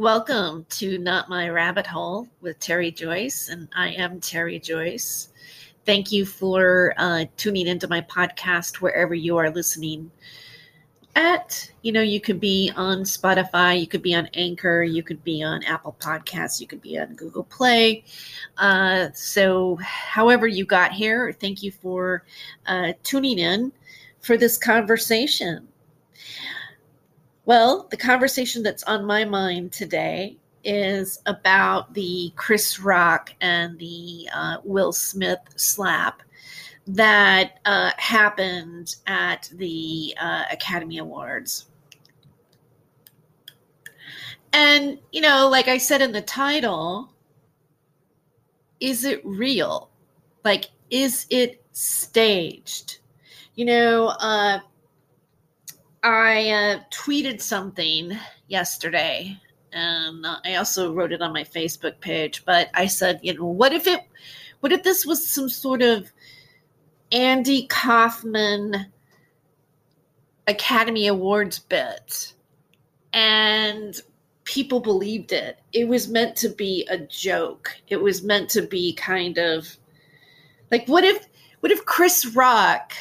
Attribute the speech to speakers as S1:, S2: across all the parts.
S1: Welcome to Not My Rabbit Hole with Terry Joyce, and I am Terry Joyce. Thank you for uh, tuning into my podcast wherever you are listening. At you know, you could be on Spotify, you could be on Anchor, you could be on Apple Podcasts, you could be on Google Play. Uh, so, however you got here, thank you for uh, tuning in for this conversation. Well, the conversation that's on my mind today is about the Chris Rock and the uh, Will Smith slap that uh, happened at the uh, Academy Awards. And, you know, like I said in the title, is it real? Like, is it staged? You know, uh, I uh, tweeted something yesterday, and I also wrote it on my Facebook page. But I said, you know, what if it, what if this was some sort of Andy Kaufman Academy Awards bit, and people believed it. It was meant to be a joke. It was meant to be kind of like, what if, what if Chris Rock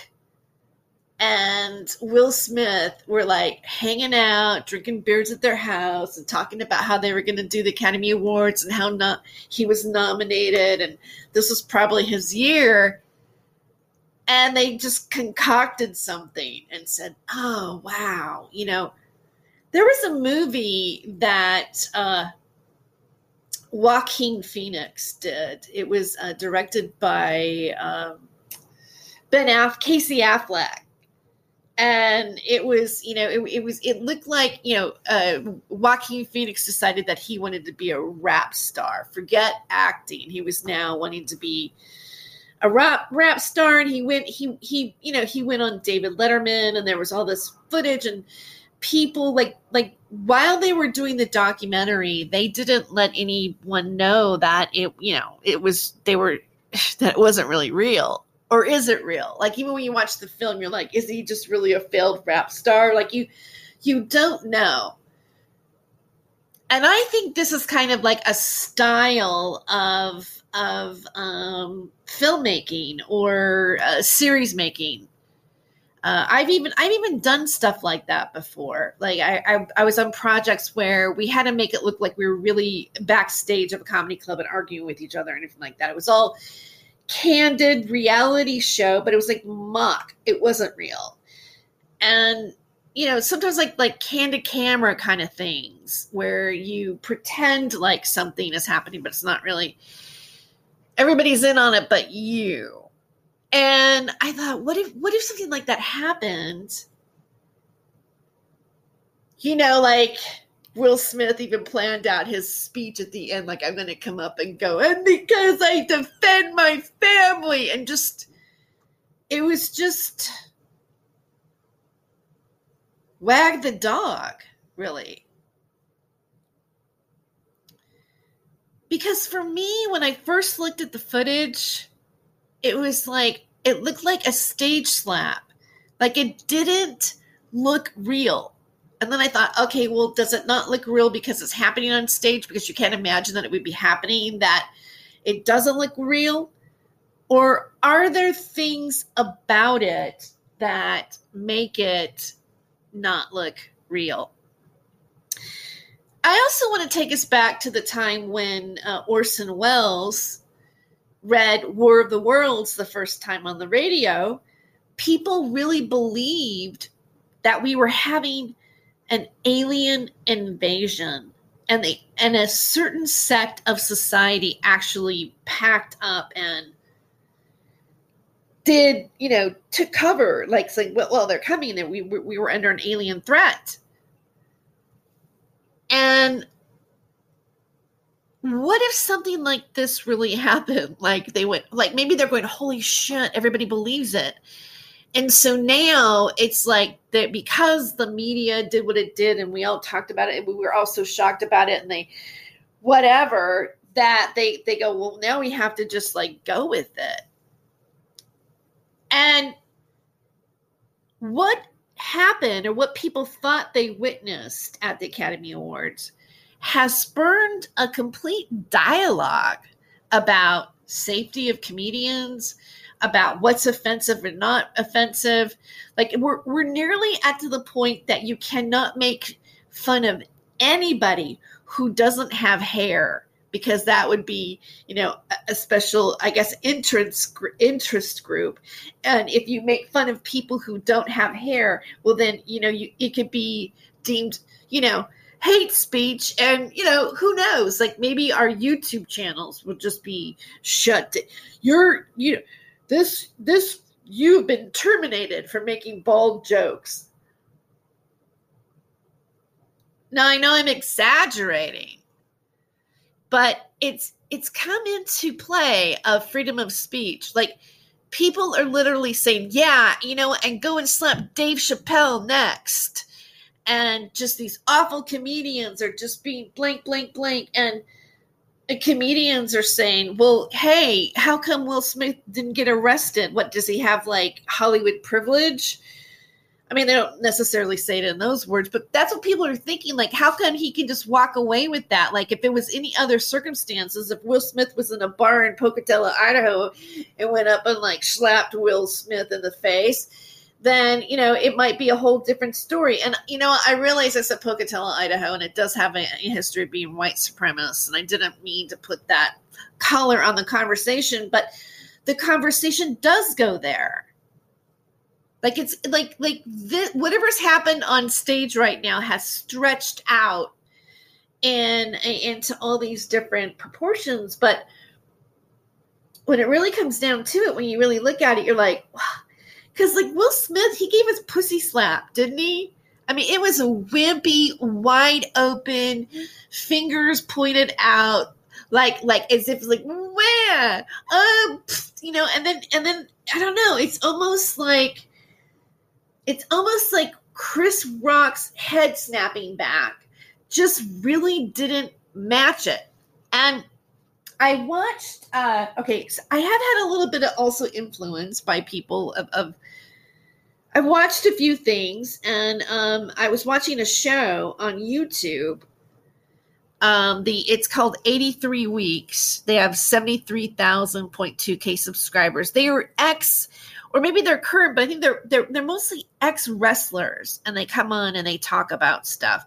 S1: and Will Smith were like hanging out, drinking beers at their house, and talking about how they were going to do the Academy Awards and how not he was nominated, and this was probably his year. And they just concocted something and said, "Oh wow, you know." There was a movie that uh, Joaquin Phoenix did. It was uh, directed by um, Ben Aff, Casey Affleck and it was you know it, it, was it looked like you know uh, joaquin phoenix decided that he wanted to be a rap star. Forget acting. He was now wanting to be a rap rap star. And he went he he you know he went on david letterman and there was all this footage and people like like while they were doing the documentary they didn't let anyone know that it you know it was they were that it wasn't really real or is it real? Like even when you watch the film, you're like, is he just really a failed rap star? Like you you don't know. And I think this is kind of like a style of of um, filmmaking or uh, series making. Uh, I've even I've even done stuff like that before. Like I, I, I was on projects where we had to make it look like we were really backstage of a comedy club and arguing with each other and anything like that. It was all candid reality show, but it was like mock. It wasn't real. And you know, sometimes like like candid camera kind of things where you pretend like something is happening, but it's not really. Everybody's in on it, but you. And I thought, what if what if something like that happened? You know, like Will Smith even planned out his speech at the end, like, I'm going to come up and go, and because I defend my family. And just, it was just wag the dog, really. Because for me, when I first looked at the footage, it was like, it looked like a stage slap. Like it didn't look real and then I thought, okay, well, does it not look real because it's happening on stage? Because you can't imagine that it would be happening, that it doesn't look real? Or are there things about it that make it not look real? I also want to take us back to the time when uh, Orson Welles read War of the Worlds the first time on the radio. People really believed that we were having an alien invasion and they and a certain sect of society actually packed up and did you know took cover like saying well, well they're coming and we, we were under an alien threat. And what if something like this really happened? Like they went like maybe they're going holy shit everybody believes it and so now it's like that because the media did what it did and we all talked about it and we were all so shocked about it and they whatever that they they go well now we have to just like go with it. And what happened or what people thought they witnessed at the academy awards has spurned a complete dialogue about safety of comedians, about what's offensive and not offensive. Like we're we're nearly at to the point that you cannot make fun of anybody who doesn't have hair because that would be you know a special i guess interest interest group. And if you make fun of people who don't have hair well then you know you it could be deemed you know hate speech. And you know who knows? Like maybe our youtube channels will just be shut. You're you know this this you've been terminated for making bald jokes. Now i know i'm exaggerating but it's it's come into play of freedom of speech. Like people are literally saying yeah you know and go and slap dave chappelle next. And just these awful comedians are just being blank blank blank. And comedians are saying well hey how come will smith didn't get arrested what does he have like hollywood privilege I mean, they don't necessarily say it in those words, but that's what people are thinking. Like, how come he can just walk away with that? Like, if it was any other circumstances, if Will Smith was in a bar in Pocatello, Idaho, and went up and like slapped Will Smith in the face, then you know it might be a whole different story. And you know, I realize I said Pocatello, Idaho, and it does have a, history of being white supremacist, and I didn't mean to put that color on the conversation, but the conversation does go there like it's like like this, whatever's happened on stage right now has stretched out in into all these different proportions but when it really comes down to it when you really look at it you're like because like will smith he gave us pussy slap didn't he i mean it was a wimpy wide open fingers pointed out like like as if like where um you know and then and then i don't know it's almost like it's almost like Chris Rock's head snapping back just really didn't match it. And I watched, uh, okay, so I have had a little bit of also influence by people of, of I've watched a few things and um, I was watching a show on YouTube. Um, the it's called 83 weeks. They have 73,000.2k subscribers. They are ex or maybe they're current, but I think they're they're they're mostly ex wrestlers, and they come on and they talk about stuff.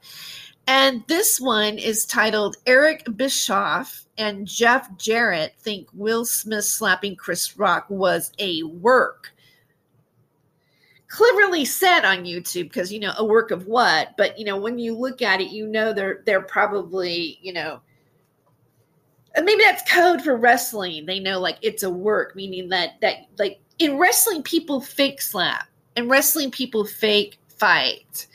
S1: And this one is titled Eric Bischoff and Jeff Jarrett think Will Smith slapping Chris Rock was a work. Cleverly said on YouTube because you know a work of what, but you know when you look at it, you know they're they're probably you know uh, maybe that's code for wrestling. They know like it's a work, meaning that that like in wrestling, people fake slap. and wrestling, people fake fight.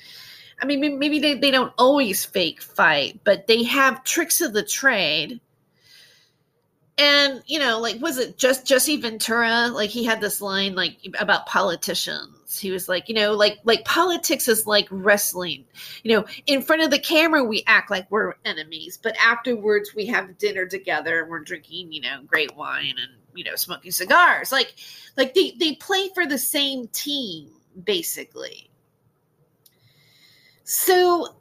S1: I mean, maybe they, they don't always fake fight, but they have tricks of the trade. And, you know, like, was it just Jesse Ventura? Like, he had this line, like, about politicians. He was like, you know, like, like politics is like wrestling. You know, in front of the camera, we act like we're enemies, but afterwards, we have dinner together and we're drinking, you know, great wine and you know smoking cigars like like they they play for the same team basically so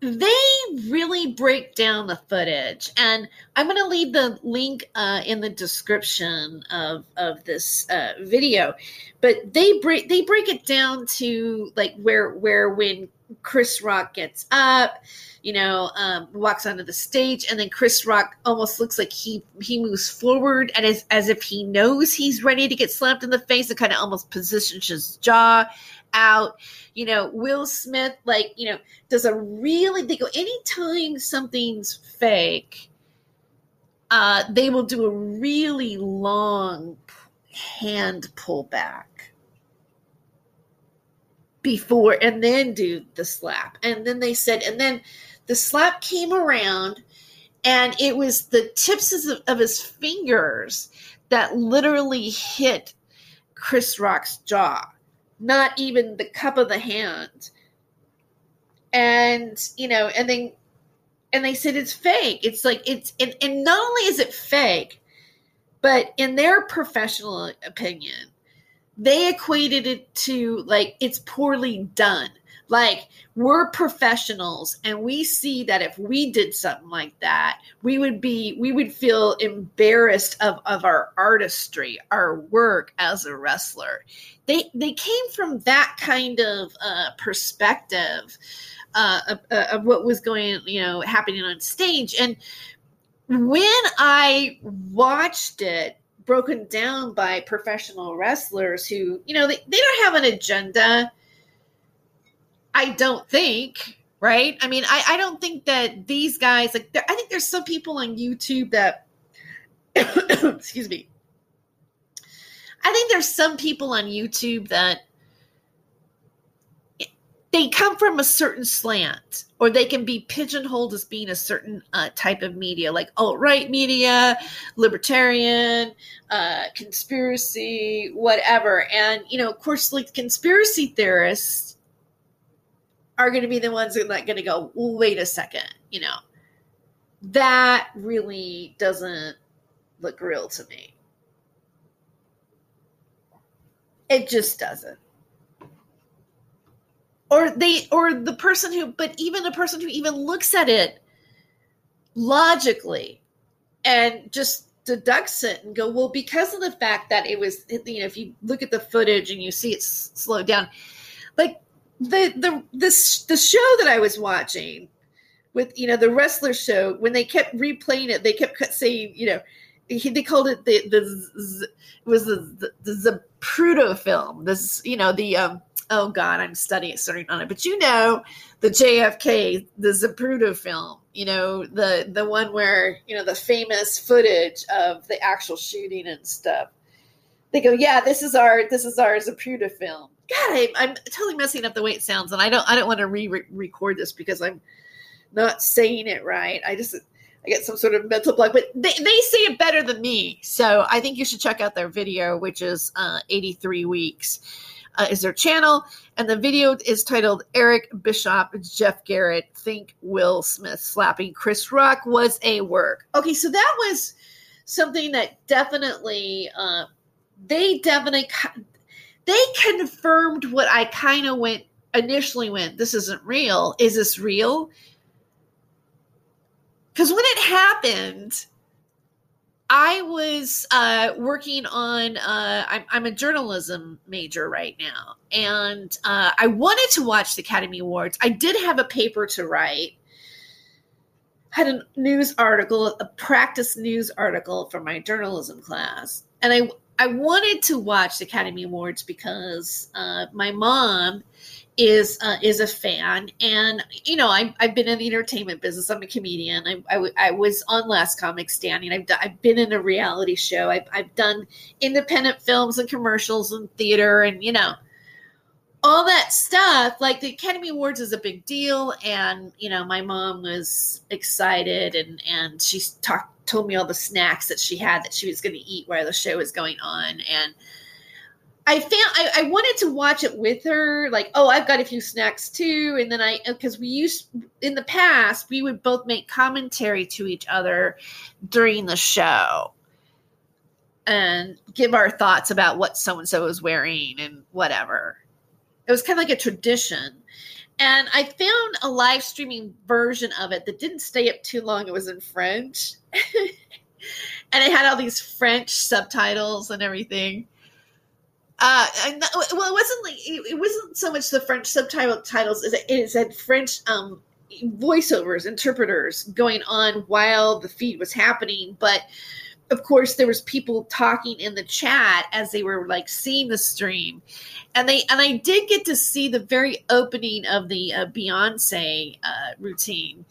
S1: they really break down the footage and i'm going to leave the link uh, in the description of of this uh, video. But they break they break it down to like where where when chris rock gets up you know, um, walks onto the stage, and then Chris Rock almost looks like he he moves forward and as as if he knows he's ready to get slapped in the face, and kind of almost positions his jaw out. You know, Will Smith, like you know, does a really they go anytime something's fake, uh, they will do a really long hand pullback before and then do the slap. And then they said, and then the slap came around and it was the tips of, of his fingers that literally hit Chris Rock's jaw, not even the cup of the hand. And, you know, and then and they said it's fake. It's like it's and, and not only is it fake, but in their professional opinion, they equated it to like it's poorly done Like we're professionals and we see that if we did something like that, we would be we would feel embarrassed of, of our artistry, our work as a wrestler. They they came from that kind of uh, perspective uh, of, uh, of what was going, you know, happening on stage. And when I watched it broken down by professional wrestlers who, you know, they, they don't have an agenda I don't think, right? I mean, I, I don't think that these guys, like, I think there's some people on YouTube that, excuse me, I think there's some people on YouTube that they come from a certain slant or they can be pigeonholed as being a certain uh, type of media like alt-right media libertarian uh, conspiracy whatever and you know of course like conspiracy theorists are going to be the ones that are going to go, wait a second, you know, that really doesn't look real to me. It just doesn't. Or they, or the person who, but even the person who even looks at it logically and just deducts it and go, well, because of the fact that it was, you know, if you look at the footage and you see it slowed down, like the the this the show that I was watching with you know the wrestler show when they kept replaying it, they kept saying you know he, they called it the the it was the the, Zapruder film. This you know the um oh god I'm studying starting on it, but you know the JFK the Zapruder film. You know the the one where you know the famous footage of the actual shooting and stuff. They go, yeah, this is our this is our Zapruder film God, I, I'm totally messing up the way it sounds, and I don't I don't want to re-record this because I'm not saying it right. I just I get some sort of mental block, but they, they say it better than me. So I think you should check out their video, which is uh, 83 weeks. Uh, is their channel, and the video is titled "Eric Bischoff, Jeff Jarrett, think Will Smith slapping Chris Rock was a work." Okay, so that was something that definitely uh, they definitely they confirmed what I kind of went initially went, this isn't real. Is this real? Because when it happened, I was uh, working on, uh, I'm, I'm, a journalism major right now, and uh, I wanted to watch the Academy Awards. I did have a paper to write, had a news article, a practice news article for my journalism class, and I I wanted to watch the Academy Awards because uh, my mom is uh, is a fan, and you know I, I've been in the entertainment business. I'm a comedian. I, I, I was on Last Comic Standing. I've I've been in a reality show. I've I've done independent films and commercials and theater, and you know all that stuff. Like the Academy Awards is a big deal, and you know my mom was excited, and and she talked told me all the snacks that she had that she was going to eat while the show was going on and I found I, I, wanted to watch it with her, like, oh, I've got a few snacks too. And then I, uh, because we used in the past, we would both make commentary to each other during the show and give our thoughts about what so and so was wearing and whatever. It was kind of like a tradition. And I found a live streaming version of it that didn't stay up too long. It was in French. and it had all these French subtitles and everything. Uh, and well, it wasn't like it, wasn't so much the French subtitle titles as it, it had French um, voiceovers, interpreters going on while the feed was happening. But of course, there was people talking in the chat as they were like seeing the stream, and they and I did get to see the very opening of the uh, Beyonce uh, routine.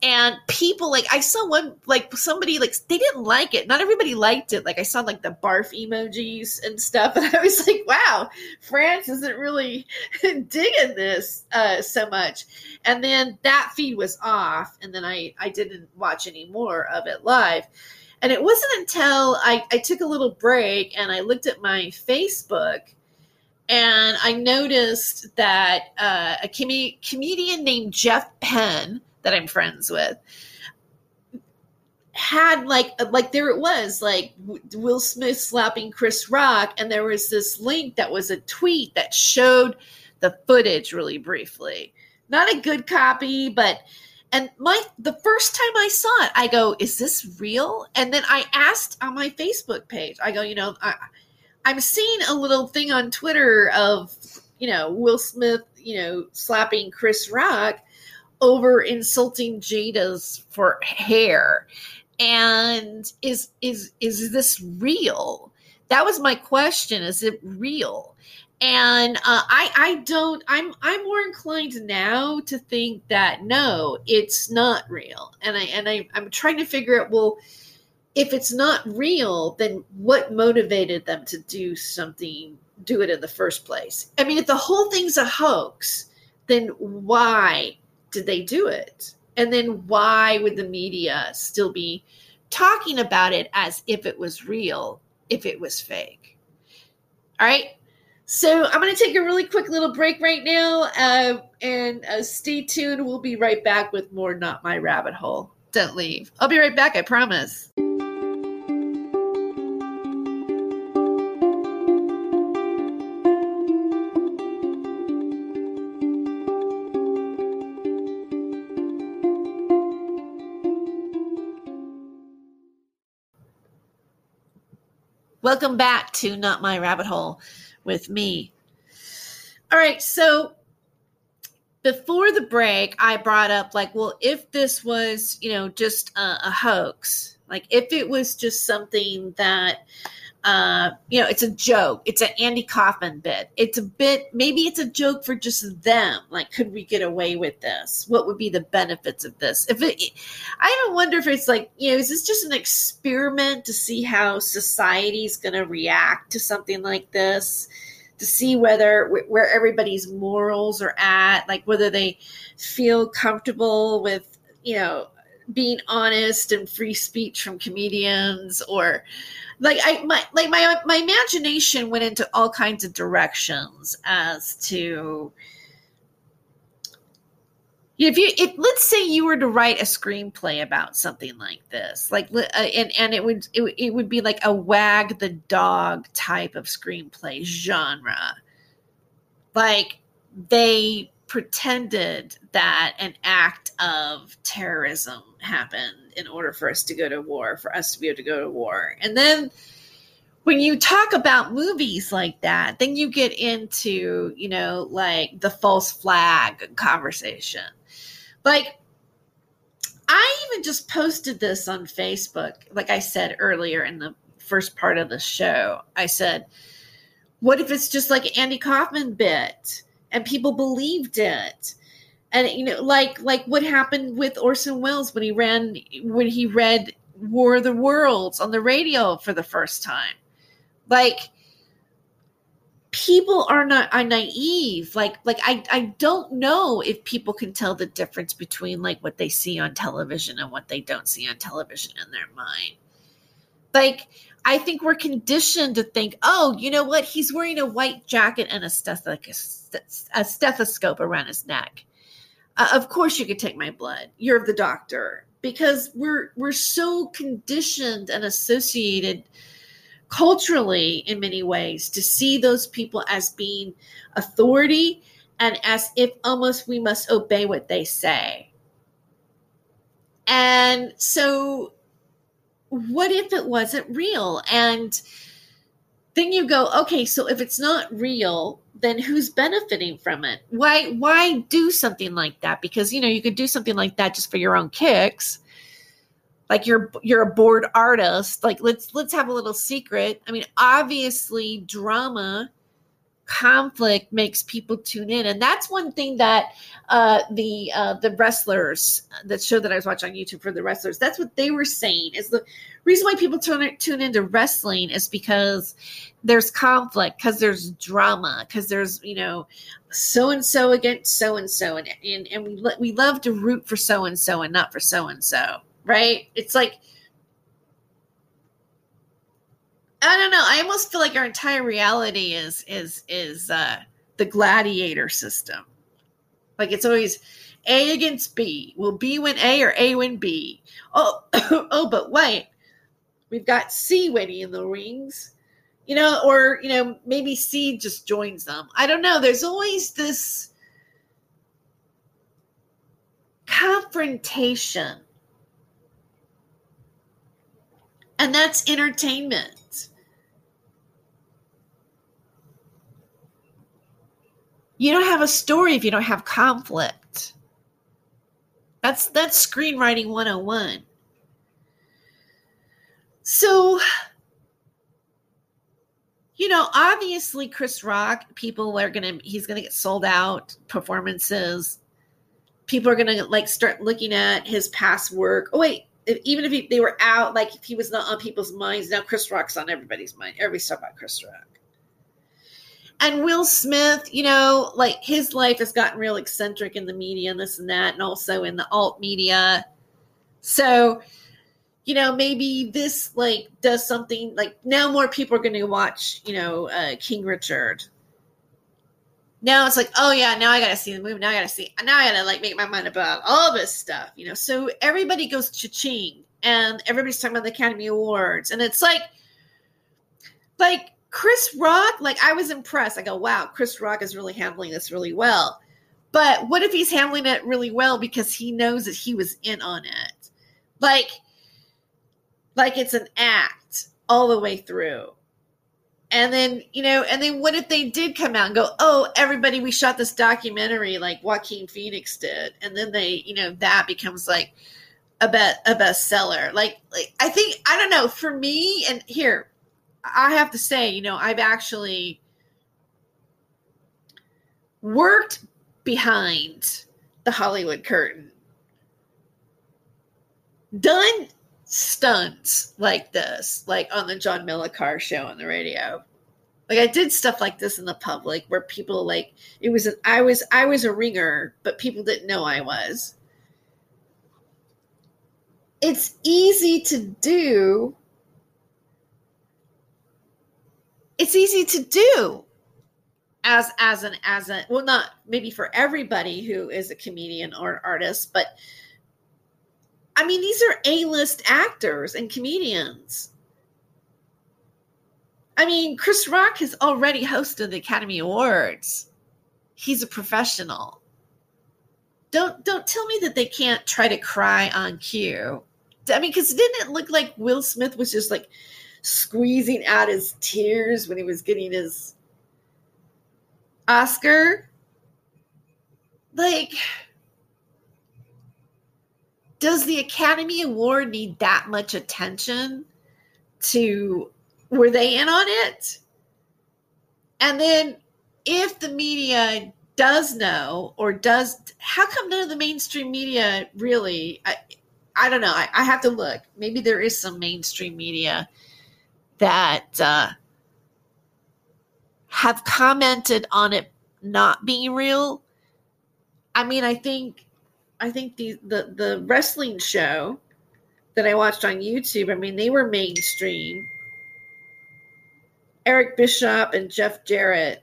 S1: And people like i saw one like somebody like they didn't like it. Not everybody liked it. Like i saw like the barf emojis and stuff and i was like wow france isn't really digging this uh so much. And then that feed was off and then i i didn't watch any more of it live and it wasn't until i i took a little break and i looked at my facebook and i noticed that uh, a com- comedian named jeff penn that I'm friends with had like like there it was like Will Smith slapping Chris Rock and there was this link that was a tweet that showed the footage really briefly. Not a good copy, but and my the first time I saw it, I go, "Is this real?" And then I asked on my Facebook page. I go, "You know, I, I'm seeing a little thing on Twitter of you know Will Smith, you know, slapping Chris Rock over insulting Jada's for hair." And is is is this real? That was my question. Is it real? And uh, I I don't I'm I'm more inclined now to think that no, it's not real, and I and I I'm trying to figure out well, if it's not real, then what motivated them to do something, do it in the first place? I mean, if the whole thing's a hoax, then why did they do it? And then why would the media still be talking about it as if it was real, if it was fake? All right. So I'm going to take a really quick little break right now, uh, and uh, stay tuned. We'll be right back with more Not My Rabbit Hole. Don't leave. I'll be right back. I promise. Welcome back to Not My Rabbit Hole with me. All right, so before the break, I brought up like, well, if this was, you know, just a, a hoax, like if it was just something that, uh, you know, it's a joke, it's an Andy Kaufman bit, it's a bit, maybe it's a joke for just them. Like, could we get away with this? What would be the benefits of this? If it, I even wonder if it's like, you know, is this just an experiment to see how society's going to react to something like this? to see whether where everybody's morals are at, like whether they feel comfortable with, you know, being honest and free speech from comedians or like I my like my my imagination went into all kinds of directions as to if you let's say you were to write a screenplay about something like this like uh, and and it would it, it would be like a wag the dog type of screenplay genre. Like they pretended that an act of terrorism happened in order for us to go to war for us to be able to go to war. And then when you talk about movies like that then you get into you know like the false flag conversation. Like, I even just posted this on Facebook. Like I said earlier in the first part of the show, I said, what if it's just like Andy Kaufman bit and people believed it? And you know, like like what happened with Orson Welles when he ran when he read War of the Worlds on the radio for the first time. Like people are not are naive like like i i don't know if people can tell the difference between like what they see on television and what they don't see on television in their mind like i think we're conditioned to think oh you know what? He's wearing a white jacket and a, a stethoscope around his neck. Uh, of course you could take my blood. You're the doctor. Because we're we're so conditioned and associated culturally in many ways to see those people as being authority and as if almost we must obey what they say. And so, what if it wasn't real? And then you go, okay, so if it's not real, then who's benefiting from it? Why why do something like that? Because you know, you could do something like that just for your own kicks like you're you're a bored artist like let's let's have a little secret i mean obviously drama conflict makes people tune in and that's one thing that uh the uh the wrestlers that show that i was watching on youtube for the wrestlers that's what they were saying is the reason why people tune, tune into wrestling is because there's conflict because there's drama because there's you know so and so against so and so and and we we love to root for so and so and not for so and so right? It's like I don't know. I almost feel like our entire reality is is is uh the gladiator system. Like it's always A against B. Will B win A or A win B? Oh, oh, but wait. We've got C winning in the rings. you know, or you know, maybe C just joins them. I don't know. There's always this confrontation. And that's entertainment. You don't have a story if you don't have conflict. That's that's screenwriting 101. So you know, obviously Chris Rock, people are gonna he's gonna get sold out performances. People are gonna like start looking at his past work. Oh wait, if, even if he, they were out, like if he was not on people's minds, now Chris Rock's on everybody's mind. Everybody's talking about Chris Rock. And Will Smith, you know, like his life has gotten real eccentric in the media and this and that, and also in the alt media. So you know, maybe this like does something like now more people are going to watch, you know, uh, King Richard. Now it's like, oh yeah, now I got to see the movie. Now I got to see. Now I got to like make my mind about all this stuff, you know. So everybody goes cha-ching, and everybody's talking about the Academy Awards, and it's like, like Chris Rock. Like I was impressed. I go, wow, Chris Rock is really handling this really well. But what if he's handling it really well because he knows that he was in on it? Like like it's an act all the way through. And then, you know, and then what if they did come out and go, oh, everybody, we shot this documentary like Joaquin Phoenix did. And then they, you know, that becomes like a bet a bestseller. Like, like I think, I don't know, for me, and here, I have to say, you know, I've actually worked behind the Hollywood curtain, done stunts like this, like on the John Millicar show on the radio. Like I did stuff like this in the public where people like it was an, I was I was a ringer, but people didn't know I was. It's easy to do. It's easy to do as as an as a well not maybe for everybody who is a comedian or an artist, but I mean, these are A list actors and comedians. I mean, Chris Rock has already hosted the Academy Awards. He's a professional. Don't don't tell me that they can't try to cry on cue. I mean, because didn't it look like Will Smith was just like squeezing out his tears when he was getting his Oscar? Like, does the Academy Award need that much attention to were they in on it? And then if the media does know or does how come none of the mainstream media really I, I don't know. I, I have to look. Maybe there is some mainstream media that uh, have commented on it not being real. I mean, I think I think the, the the wrestling show that I watched on YouTube, I mean, they were mainstream. Eric Bischoff and Jeff Jarrett.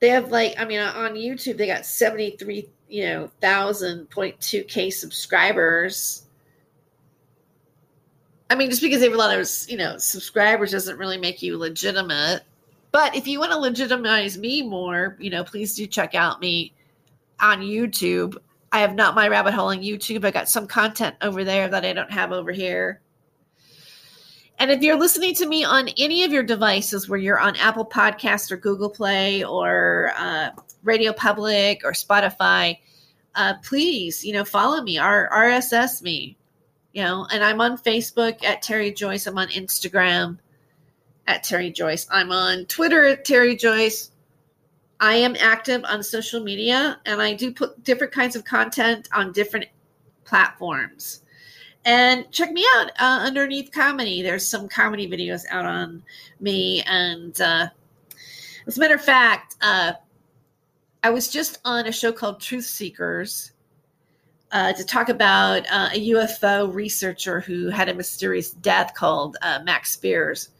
S1: They have like, I mean, on YouTube, they got 73, you know, thousand point two K subscribers. I mean, just because they have a lot of, you know, subscribers doesn't really make you legitimate. But if you want to legitimize me more, you know, please do check out me on YouTube. I have not my rabbit hole on YouTube. I got some content over there that I don't have over here. And if you're listening to me on any of your devices where you're on Apple Podcasts or Google Play or uh, Radio Public or Spotify, uh, please, you know, follow me or RSS me, you know, and I'm on Facebook at Terry Joyce. I'm on Instagram at Terry Joyce. I'm on Twitter at Terry Joyce. I am active on social media and I do put different kinds of content on different platforms. And check me out uh, underneath comedy. There's some comedy videos out on me. And uh, as a matter of fact, uh, I was just on a show called Truth Seekers uh, to talk about uh, a UFO researcher who had a mysterious death called uh, Max Spiers.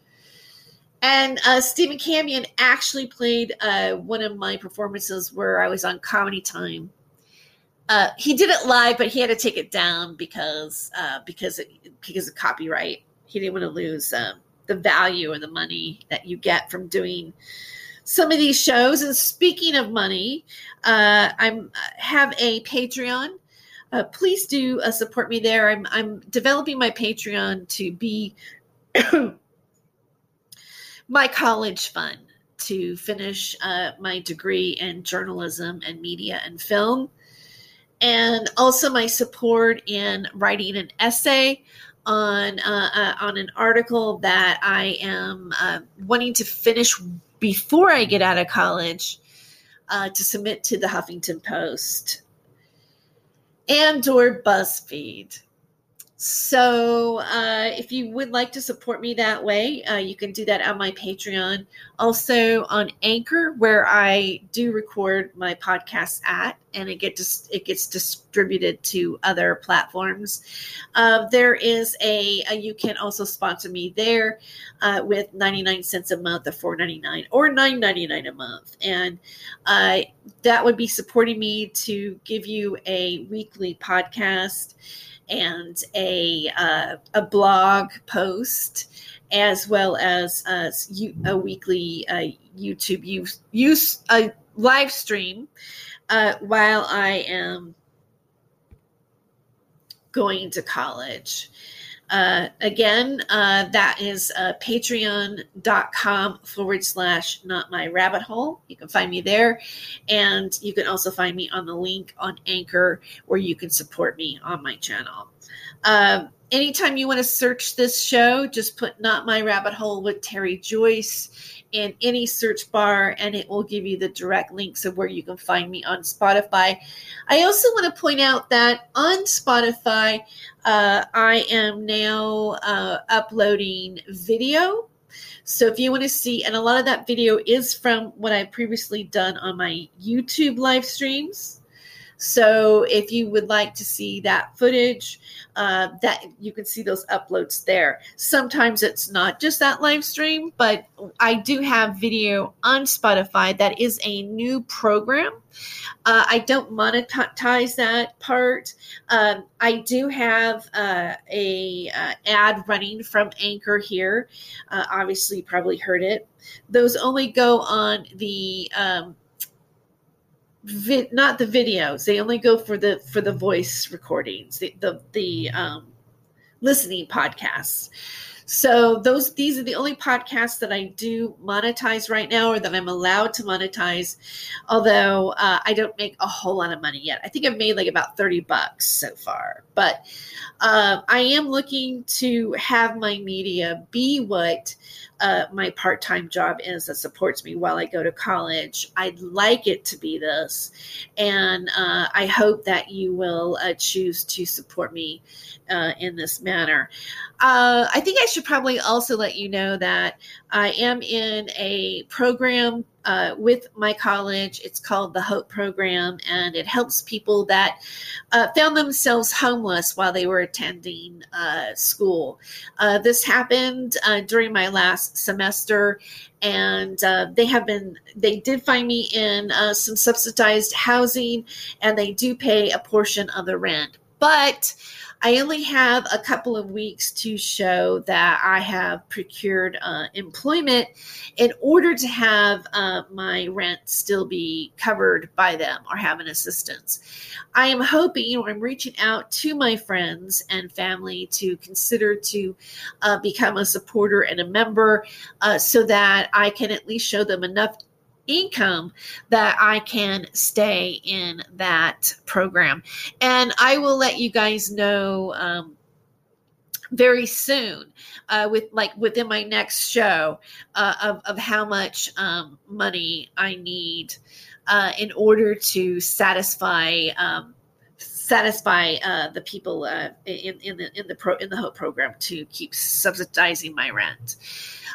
S1: And uh, Stephen Camion actually played uh, one of my performances where I was on Comedy Time. Uh, he did it live, but he had to take it down because because it, because of copyright. He didn't want to lose um, the value of the money that you get from doing some of these shows. And speaking of money, I'm have a Patreon. Uh, please do uh, support me there. I'm I'm developing my Patreon to be my college fund to finish uh, my degree in journalism and media and film, and also my support in writing an essay on uh, uh, on an article that I am uh, wanting to finish before I get out of college to submit to the Huffington Post and or BuzzFeed. So, uh, if you would like to support me that way, uh, you can do that on my Patreon. Also on Anchor, where I do record my podcasts at, and it gets it gets distributed to other platforms. Uh, there is a, a, you can also sponsor me there uh, with ninety nine cents a month, or four ninety nine, or nine ninety nine a month, and uh, that would be supporting me to give you a weekly podcast and a uh, a blog post as well as uh, a weekly uh, YouTube use, use a live stream uh, while I am going to college. Uh, again, uh, that is uh, patreon.com forward slash not my rabbit hole. You can find me there. And you can also find me on the link on Anchor where you can support me on my channel. Um, anytime you want to search this show, just put Not My Rabbit Hole with Terry Joyce in any search bar and it will give you the direct links of where you can find me on Spotify. I also want to point out that on Spotify, uh, I am now uh, uploading video. So if you want to see, and a lot of that video is from what I've previously done on my YouTube live streams. So if you would like to see that footage, uh, that you can see those uploads there. Sometimes it's not just that live stream, but I do have video on Spotify that is a new program. Uh, I don't monetize that part. Um, I do have uh, a uh, ad running from Anchor here. Uh, obviously, you probably heard it. Those only go on the um, vi- not the videos. They only go for the for the voice recordings, the the, the um, listening podcasts. So those these are the only podcasts that I do monetize right now, or that I'm allowed to monetize. Although uh, I don't make a whole lot of money yet. I think I've made like about thirty bucks so far. But uh, I am looking to have my media be what uh, my part time job is that supports me while I go to college. I'd like it to be this, and uh, I hope that you will uh, choose to support me uh, in this manner. Uh, I think I should probably also let you know that I am in a program uh, with my college. It's called the Hope Program, and it helps people that uh, found themselves homeless while they were attending uh, school. Uh, this happened uh, during my last semester, and uh, they have been, they did find me in some subsidized housing, and they do pay a portion of the rent. But I only have a couple of weeks to show that I have procured uh, employment in order to have uh, my rent still be covered by them or have an assistance. I am hoping or I'm reaching out to my friends and family to consider to uh, become a supporter and a member uh, so that I can at least show them enough income that I can stay in that program. And I will let you guys know um, very soon uh, with like within my next show uh, of, of how much um, money I need uh, in order to satisfy um, satisfy uh, the people uh, in, in the in the pro in the hope program to keep subsidizing my rent.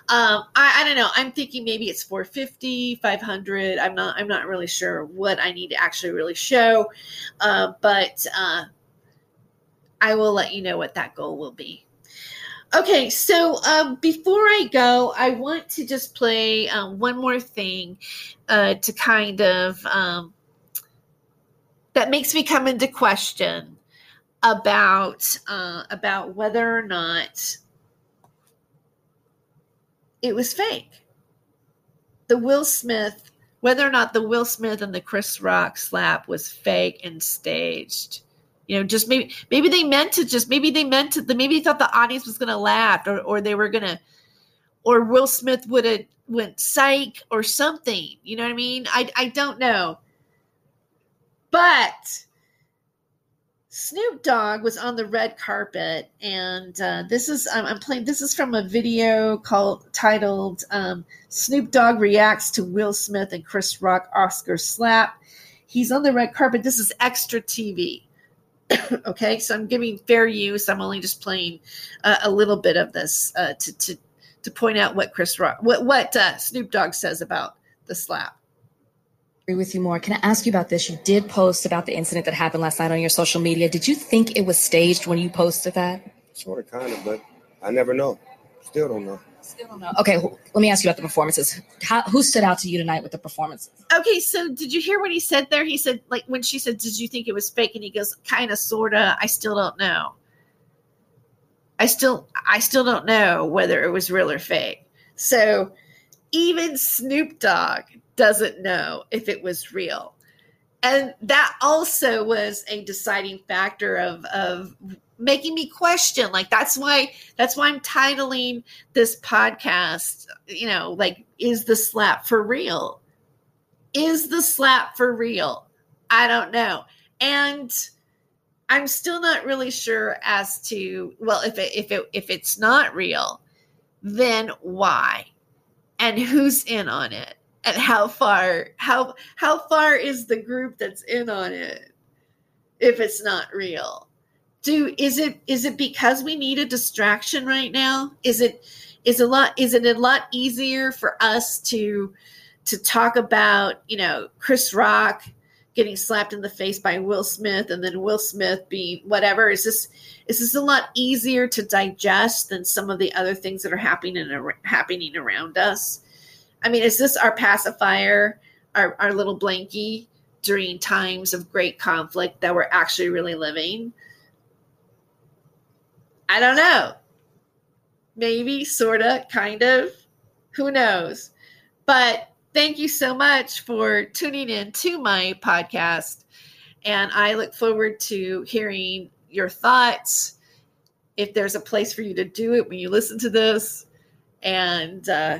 S1: Um, I, I, don't know. I'm thinking maybe it's 450 500 i'm not i'm not really sure what i need to actually really show. Uh, but uh, i will let you know what that goal will be. Okay, so um, before I go, I want to just play um, one more thing uh, to kind of um, that makes me come into question about uh, about whether or not it was fake. The Will Smith, whether or not the Will Smith and the Chris Rock slap was fake and staged. You know, just maybe maybe they meant to just maybe they meant to maybe they thought the audience was gonna laugh or or they were gonna or Will Smith would have went psych or something. You know what I mean? I I don't know. But Snoop Dogg was on the red carpet, and uh, this is I'm, I'm, playing. This is from a video called titled um, "Snoop Dogg reacts to Will Smith and Chris Rock Oscar slap." He's on the red carpet. This is extra TV. okay, so I'm giving fair use. I'm only just playing uh, a little bit of this uh, to to to point out what Chris Rock, what what uh, Snoop Dogg says about the slap
S2: with you more. Can I ask you about this? You did post about the incident that happened last night on your social media. Did you think it was staged when you posted that?
S3: Sort of, kind of, but I never know. Still don't know.
S2: Still don't know. Okay, let me ask you about the performances. How, who stood out to you tonight with the performances?
S1: Okay, so did you hear what he said there? He said, like, when she said, Did you think it was fake? And he goes, Kind of, sort of. I still don't know. I still, I still don't know whether it was real or fake. So even Snoop Dogg doesn't know if it was real. And that also was a deciding factor of, of making me question. Like that's why that's why I'm titling this podcast, you know, like, is the slap for real? Is the slap for real? I don't know. And I'm still not really sure as to well, if it if it if it's not real, then why? And who's in on it? And how far how how far is the group that's in on it if it's not real? Do is it is it because we need a distraction right now? Is it is a lot is it a lot easier for us to to talk about you know chris rock getting slapped in the face by will smith and then will smith being whatever? Is this is this a lot easier to digest than some of the other things that are happening and happening around us I mean, is this our pacifier, our, our little blankie during times of great conflict that we're actually really living? I don't know. Maybe, sort of, kind of. Who knows? But thank you so much for tuning in to my podcast. And I look forward to hearing your thoughts. If there's a place for you to do it when you listen to this. And uh,